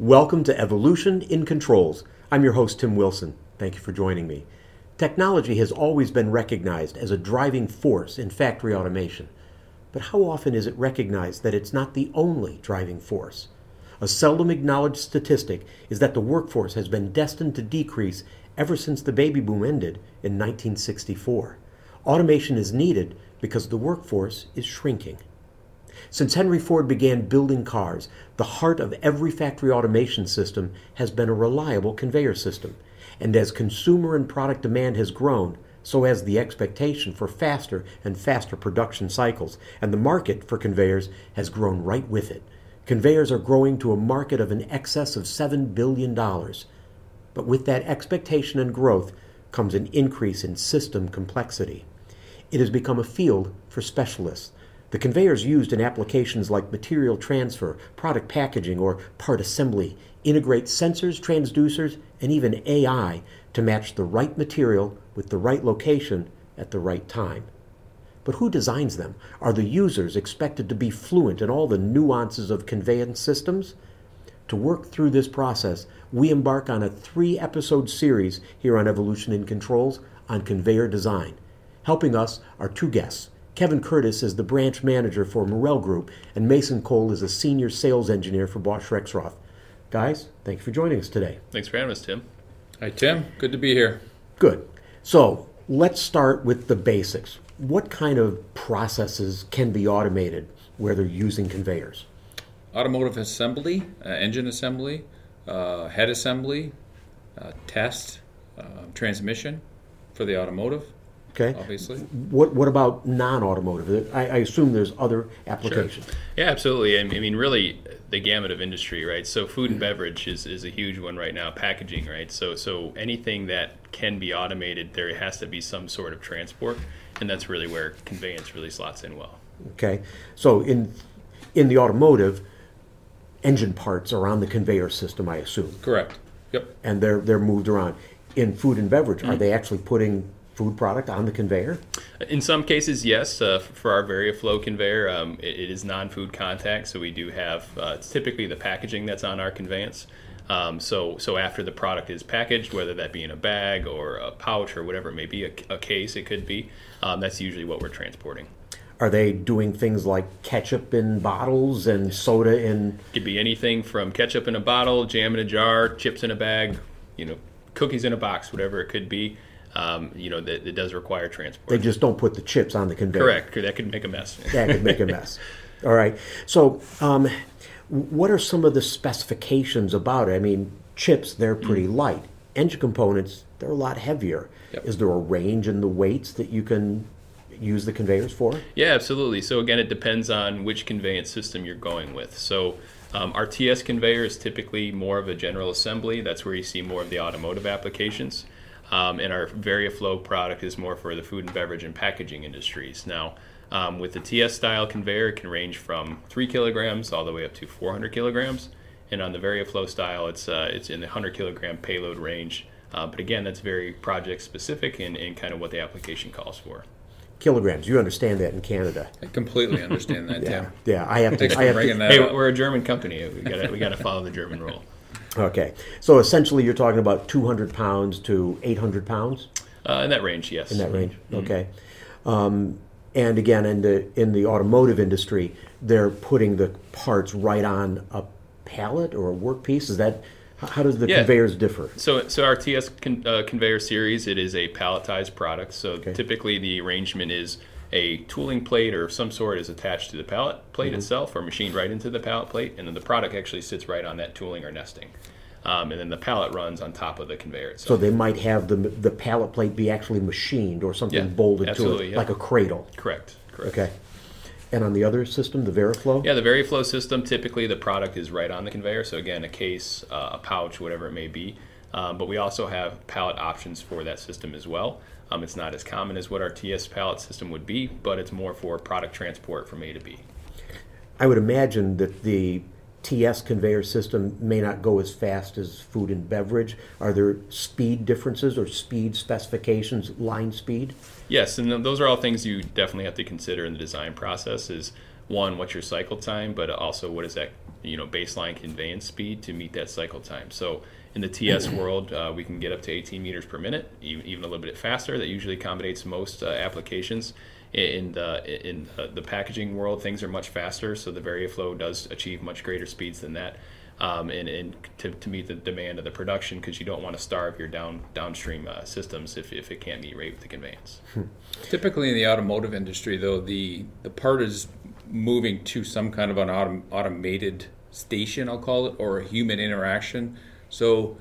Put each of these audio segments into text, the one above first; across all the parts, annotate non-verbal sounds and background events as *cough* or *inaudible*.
Welcome to Evolution in Controls. I'm your host, Tim Wilson. Thank you for joining me. Technology has always been recognized as a driving force in factory automation. But how often is it recognized that it's not the only driving force? A seldom acknowledged statistic is that the workforce has been destined to decrease ever since the baby boom ended in 1964. Automation is needed because the workforce is shrinking. Since Henry Ford began building cars, the heart of every factory automation system has been a reliable conveyor system. And as consumer and product demand has grown, so has the expectation for faster and faster production cycles, and the market for conveyors has grown right with it. Conveyors are growing to a market of an excess of $7 billion. But with that expectation and growth comes an increase in system complexity. It has become a field for specialists the conveyors used in applications like material transfer, product packaging, or part assembly integrate sensors, transducers, and even AI to match the right material with the right location at the right time. But who designs them? Are the users expected to be fluent in all the nuances of conveyance systems? To work through this process, we embark on a three episode series here on Evolution in Controls on conveyor design. Helping us are two guests Kevin Curtis is the branch manager for Morrell Group, and Mason Cole is a senior sales engineer for Bosch Rexroth. Guys, thank you for joining us today. Thanks for having us, Tim. Hi, Tim. Good to be here. Good. So let's start with the basics. What kind of processes can be automated where they're using conveyors? Automotive assembly, uh, engine assembly, uh, head assembly, uh, test, uh, transmission for the automotive. Okay. Obviously. What What about non-automotive? I, I assume there's other applications. Sure. Yeah, absolutely. I mean, really, the gamut of industry, right? So, food and beverage is, is a huge one right now. Packaging, right? So, so anything that can be automated, there has to be some sort of transport, and that's really where conveyance really slots in well. Okay. So in in the automotive, engine parts are on the conveyor system, I assume. Correct. Yep. And they're they're moved around. In food and beverage, mm-hmm. are they actually putting food product on the conveyor? In some cases, yes. Uh, for our VarioFlow conveyor, um, it, it is non-food contact, so we do have uh, it's typically the packaging that's on our conveyance. Um, so, so after the product is packaged, whether that be in a bag or a pouch or whatever it may be, a, a case it could be, um, that's usually what we're transporting. Are they doing things like ketchup in bottles and soda in? Could be anything from ketchup in a bottle, jam in a jar, chips in a bag, you know, cookies in a box, whatever it could be um, you know, that, that, does require transport. They just don't put the chips on the conveyor. Correct. That could make a mess. that could make a mess. *laughs* All right. So, um, what are some of the specifications about it? I mean, chips, they're pretty mm. light. Engine components, they're a lot heavier. Yep. Is there a range in the weights that you can use the conveyors for? Yeah, absolutely. So, again, it depends on which conveyance system you're going with. So, um, our TS conveyor is typically more of a general assembly. That's where you see more of the automotive applications. Um, and our VarioFlow product is more for the food and beverage and packaging industries. Now, um, with the TS style conveyor, it can range from three kilograms all the way up to 400 kilograms. And on the VarioFlow style, it's uh, it's in the 100 kilogram payload range. Uh, but again, that's very project specific and, and kind of what the application calls for kilograms. You understand that in Canada. I completely understand that. *laughs* yeah, yeah. I have to. I have to hey, we're a German company. We got we got to follow the German rule. *laughs* Okay, so essentially you're talking about 200 pounds to 800 pounds? Uh, in that range, yes. In that range, mm-hmm. okay. Um, and again, in the in the automotive industry, they're putting the parts right on a pallet or a workpiece. Is that how does the yeah. conveyors differ? So, so our TS con, uh, conveyor series, it is a palletized product. So okay. typically the arrangement is a tooling plate or some sort is attached to the pallet plate mm-hmm. itself or machined right into the pallet plate, and then the product actually sits right on that tooling or nesting. Um, and then the pallet runs on top of the conveyor itself. So they might have the the pallet plate be actually machined or something yeah, bolted to it, yeah. like a cradle. Correct. Correct. Okay. And on the other system, the VarioFlow? Yeah, the VarioFlow system, typically the product is right on the conveyor. So again, a case, uh, a pouch, whatever it may be. Um, but we also have pallet options for that system as well. Um, it's not as common as what our TS pallet system would be, but it's more for product transport from A to B. I would imagine that the TS conveyor system may not go as fast as food and beverage. Are there speed differences or speed specifications, line speed? Yes, and those are all things you definitely have to consider in the design process. Is one, what's your cycle time, but also what is that you know baseline conveyance speed to meet that cycle time. So in the TS world, uh, we can get up to 18 meters per minute, even a little bit faster. That usually accommodates most uh, applications. In the in the packaging world, things are much faster, so the VarioFlow does achieve much greater speeds than that. Um, and, and to, to, meet the demand of the production because you don't want to starve your down downstream uh, systems if, if it can't meet rate with the conveyance. Typically in the automotive industry, though, the, the part is moving to some kind of an autom- automated station, I'll call it, or a human interaction. So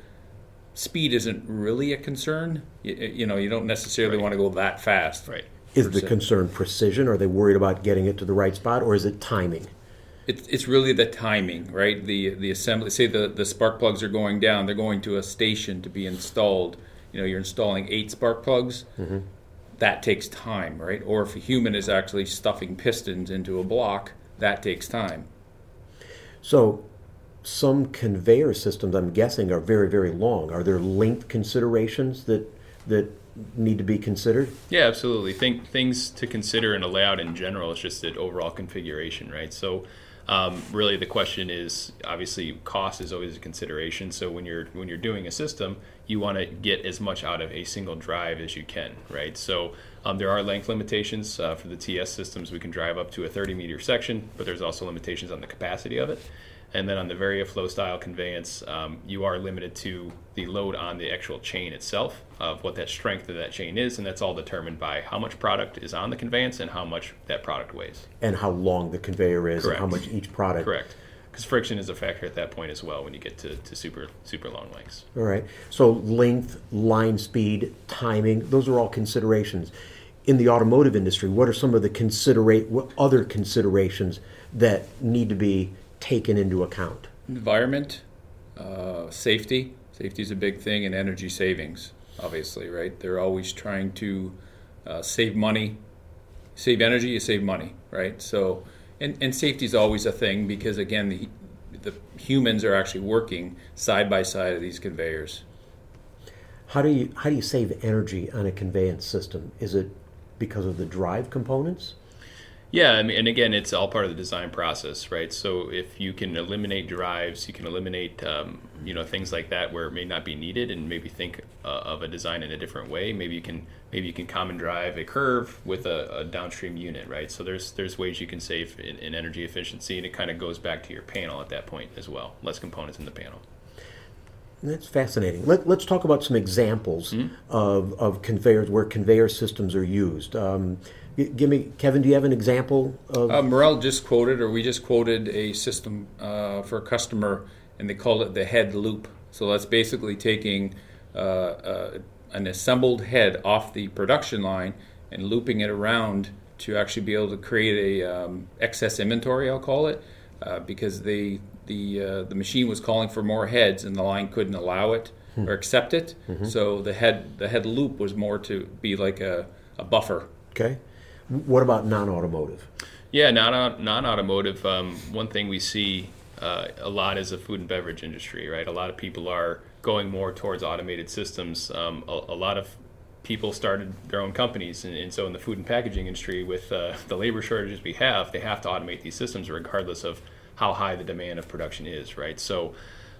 speed isn't really a concern. You, you know, you don't necessarily right. want to go that fast. Right. Is the concern precision? Are they worried about getting it to the right spot, or is it timing? It's, it's really the timing, right? The the assembly. Say the, the spark plugs are going down. They're going to a station to be installed. You know, you're installing eight spark plugs. Mm-hmm. That takes time, right? Or if a human is actually stuffing pistons into a block, that takes time. So, some conveyor systems, I'm guessing, are very very long. Are there length considerations that that need to be considered? Yeah, absolutely. Think things to consider in a layout in general is just the overall configuration, right? So um, really, the question is obviously cost is always a consideration. So when you're when you're doing a system, you want to get as much out of a single drive as you can, right? So um, there are length limitations uh, for the TS systems. We can drive up to a 30 meter section, but there's also limitations on the capacity of it. And then on the VarioFlow style conveyance, um, you are limited to the load on the actual chain itself of what that strength of that chain is, and that's all determined by how much product is on the conveyance and how much that product weighs. And how long the conveyor is Correct. and how much each product. Correct. Because friction is a factor at that point as well when you get to, to super super long lengths. All right. So length, line speed, timing, those are all considerations. In the automotive industry, what are some of the considerate what other considerations that need to be taken into account? Environment, uh, safety. Safety is a big thing, and energy savings, obviously, right? They're always trying to uh, save money, save energy, you save money, right? So, and, and safety is always a thing because, again, the, the humans are actually working side by side of these conveyors. How do you how do you save energy on a conveyance system? Is it because of the drive components? Yeah, I mean, and again, it's all part of the design process, right? So if you can eliminate drives, you can eliminate, um, you know, things like that where it may not be needed, and maybe think uh, of a design in a different way. Maybe you can maybe you can common drive a curve with a, a downstream unit, right? So there's there's ways you can save in, in energy efficiency, and it kind of goes back to your panel at that point as well. Less components in the panel. That's fascinating. Let, us talk about some examples mm-hmm. of, of conveyors where conveyor systems are used. Um, Give me, Kevin. Do you have an example of? Uh, Morrell just quoted, or we just quoted a system uh, for a customer, and they call it the head loop. So that's basically taking uh, uh, an assembled head off the production line and looping it around to actually be able to create a um, excess inventory. I'll call it uh, because they the uh, the machine was calling for more heads, and the line couldn't allow it hmm. or accept it. Mm-hmm. So the head the head loop was more to be like a, a buffer. Okay. What about non-automotive? Yeah, non non-automotive. Um, one thing we see uh, a lot is the food and beverage industry, right? A lot of people are going more towards automated systems. Um, a, a, lot of people started their own companies, and, and so in the food and packaging industry, with uh, the labor shortages we have, they have to automate these systems regardless of how high the demand of production is, right? So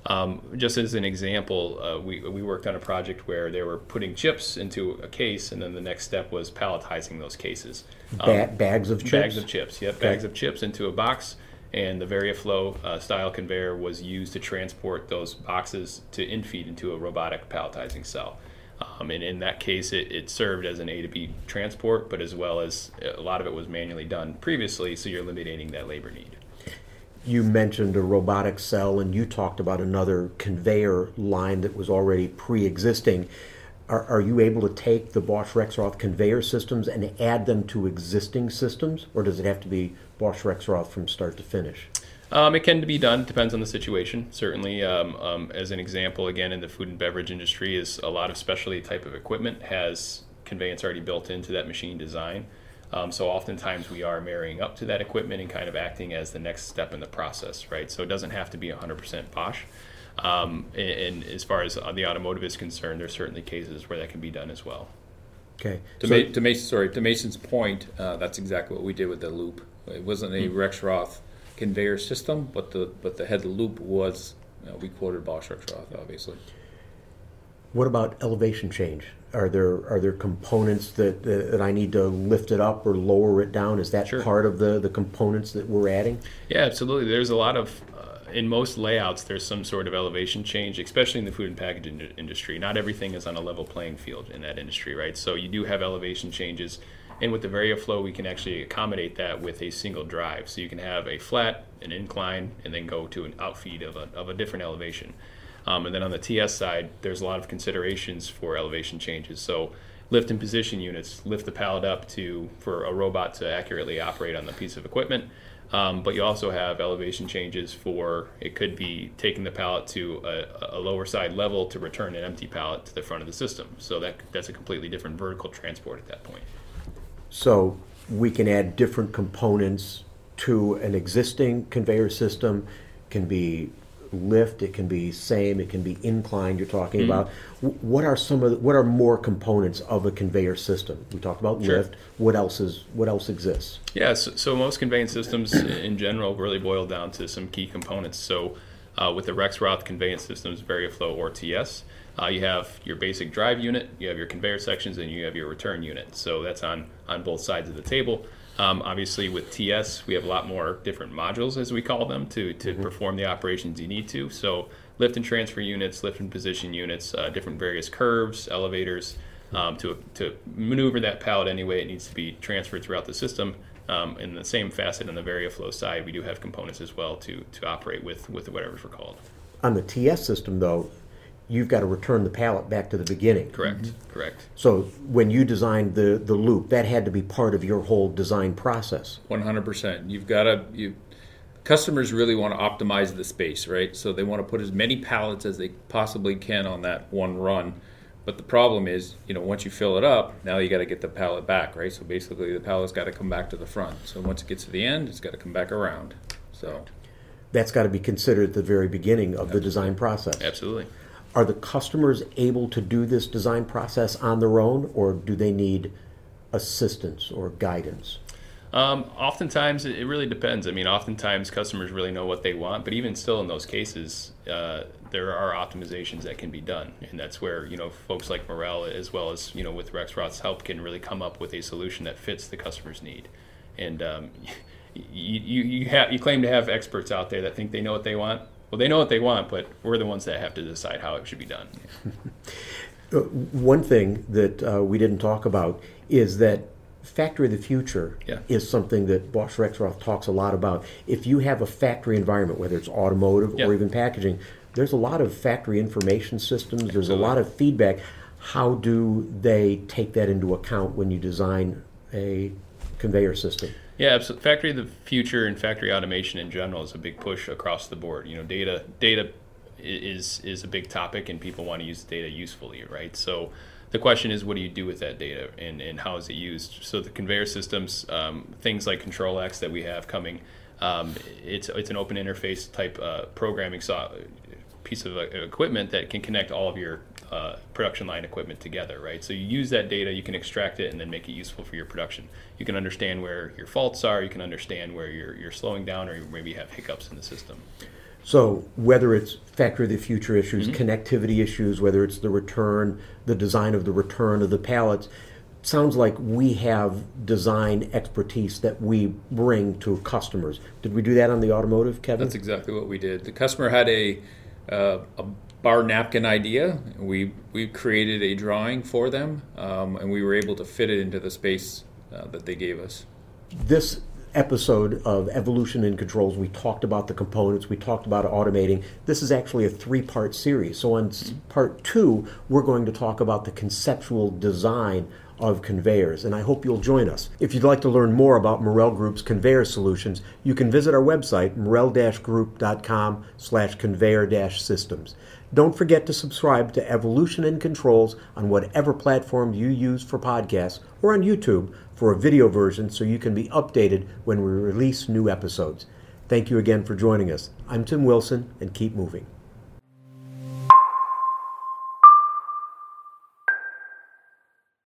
um, just as an example, uh, we, we worked on a project where they were putting chips into a case, and then the next step was palletizing those cases. Ba- um, bags of chips? Bags of chips, yep, okay. bags of chips into a box. And the VarioFlow uh, style conveyor was used to transport those boxes to infeed into a robotic palletizing cell. Um, and in that case, it, it, served as an A to B transport, but as well as a lot of it was manually done previously, so you're eliminating that labor need you mentioned a robotic cell and you talked about another conveyor line that was already pre-existing are, are you able to take the bosch rexroth conveyor systems and add them to existing systems or does it have to be bosch rexroth from start to finish um, it can be done. Depends on the situation. Certainly, um, um, as an example, again in the food and beverage industry, is a lot of specialty type of equipment has conveyance already built into that machine design. Um, so oftentimes we are marrying up to that equipment and kind of acting as the next step in the process, right? So it doesn't have to be 100% Bosch. Um, and, and, as far as the automotive is concerned, there's certainly cases where that can be done as well. Okay. To, so, Ma- to sorry, to Mason's point, uh, that's exactly what we did with the loop. It wasn't a mm-hmm. Rexroth conveyor system, but the but the head loop was uh, we quoted Bosch Rexroth, obviously. What about elevation change? Are there are there components that, that that I need to lift it up or lower it down? Is that Sure. part of the the components that we're adding? Yeah, absolutely. There's a lot of, uh, in most layouts, there's some sort of elevation change, especially in the food and packaging industry. Not everything is on a level playing field in that industry, right? So you do have elevation changes. And with the VarioFlow, we can actually accommodate that with a single drive. So you can have a flat, an incline, and then go to an outfeed of a, of a different elevation. Um, and then on the TS side, there's a lot of considerations for elevation changes. So lift and position units lift the pallet up to for a robot to accurately operate on the piece of equipment. Um, but you also have elevation changes for it could be taking the pallet to a, a lower side level to return an empty pallet to the front of the system. So that that's a completely different vertical transport at that point. So we can add different components to an existing conveyor system. Can be lift, it can be same, it can be inclined. You're talking Mm-hmm. about what are some of the, what are more components of a conveyor system? We talked about Sure. lift. What else is what else exists? Yeah, so, so most conveyance systems in general really boil down to some key components. So uh, with the Rexroth conveyance systems, VarioFlow or TS, uh, you have your basic drive unit, you have your conveyor sections, and you have your return unit. So that's on, on both sides of the table. Um, obviously, with TS, we have a lot more different modules, as we call them, to, to perform the operations you need to. So lift and transfer units, lift and position units, uh, different various curves, elevators, um, to, to maneuver that pallet any way it needs to be transferred throughout the system. Um, in the same facet on the VarioFlow side, we do have components as well to, to operate with, with whatever's we're. On the TS system, though, you've got to return the pallet back to the beginning. Correct, correct. So when you designed the, the loop, that had to be part of your whole design process. One hundred percent. You've got to you. Customers really want to optimize the space, right? So they want to put as many pallets as they possibly can on that one run. But the problem is, you know, once you fill it up, now you got to get the pallet back, right? So basically, the pallet's got to come back to the front. So once it gets to the end, it's got to come back around. So That's got to be considered at the very beginning of the design process. Absolutely. Are the customers able to do this design process on their own, or do they need assistance or guidance? Um, oftentimes, it really depends. I mean, oftentimes customers really know what they want, but even still, in those cases, uh, there are optimizations that can be done, and that's where you know folks like Morrell, as well as you know with Rexroth's help, can really come up with a solution that fits the customer's need. And um, *laughs* you you you, ha- you claim to have experts out there that think they know what they want. Well, they know what they want, but we're the ones that have to decide how it should be done. *laughs* Uh, One thing that uh, we didn't talk about is that factory of the future Yeah. is something that Bosch Rexroth talks a lot about. If you have a factory environment, whether it's automotive Yeah. or even packaging, there's a lot of factory information systems. There's a lot of feedback. How do they take that into account when you design a conveyor system? Yeah, absolutely. Factory of the future and factory automation in general is a big push across the board. You know, data data is is a big topic, and people want to use data usefully, right? So the question is, what do you do with that data, and, and how is it used? So the conveyor systems, um, things like ctrlX that we have coming, um, it's it's an open interface type uh, programming so, piece of uh, equipment that can connect all of your uh, production line equipment together, right? So you use that data, you can extract it, and then make it useful for your production. You can understand where your faults are, you can understand where you're, you're slowing down, or you maybe have hiccups in the system. So whether it's factory of the future issues, Mm-hmm. connectivity issues, whether it's the return, the design of the return of the pallets, sounds like we have design expertise that we bring to customers. Did we do that on the automotive, Kevin? that's exactly what we did. The customer had a uh, a bar napkin idea. We we created a drawing for them, um, and we were able to fit it into the space uh, that they gave us. this episode of Evolution in Controls, we talked about the components, we talked about automating. This is actually a three part series. So, on s part two, we're going to talk about the conceptual design of conveyors, and I hope you'll join us. If you'd like to learn more about Morrell Group's conveyor solutions, you can visit our website, morrell-group.com slash conveyor-systems. Don't forget to subscribe to Evolution and Controls on whatever platform you use for podcasts or on YouTube for a video version so you can be updated when we release new episodes. Thank you again for joining us. I'm Tim Wilson, and keep moving.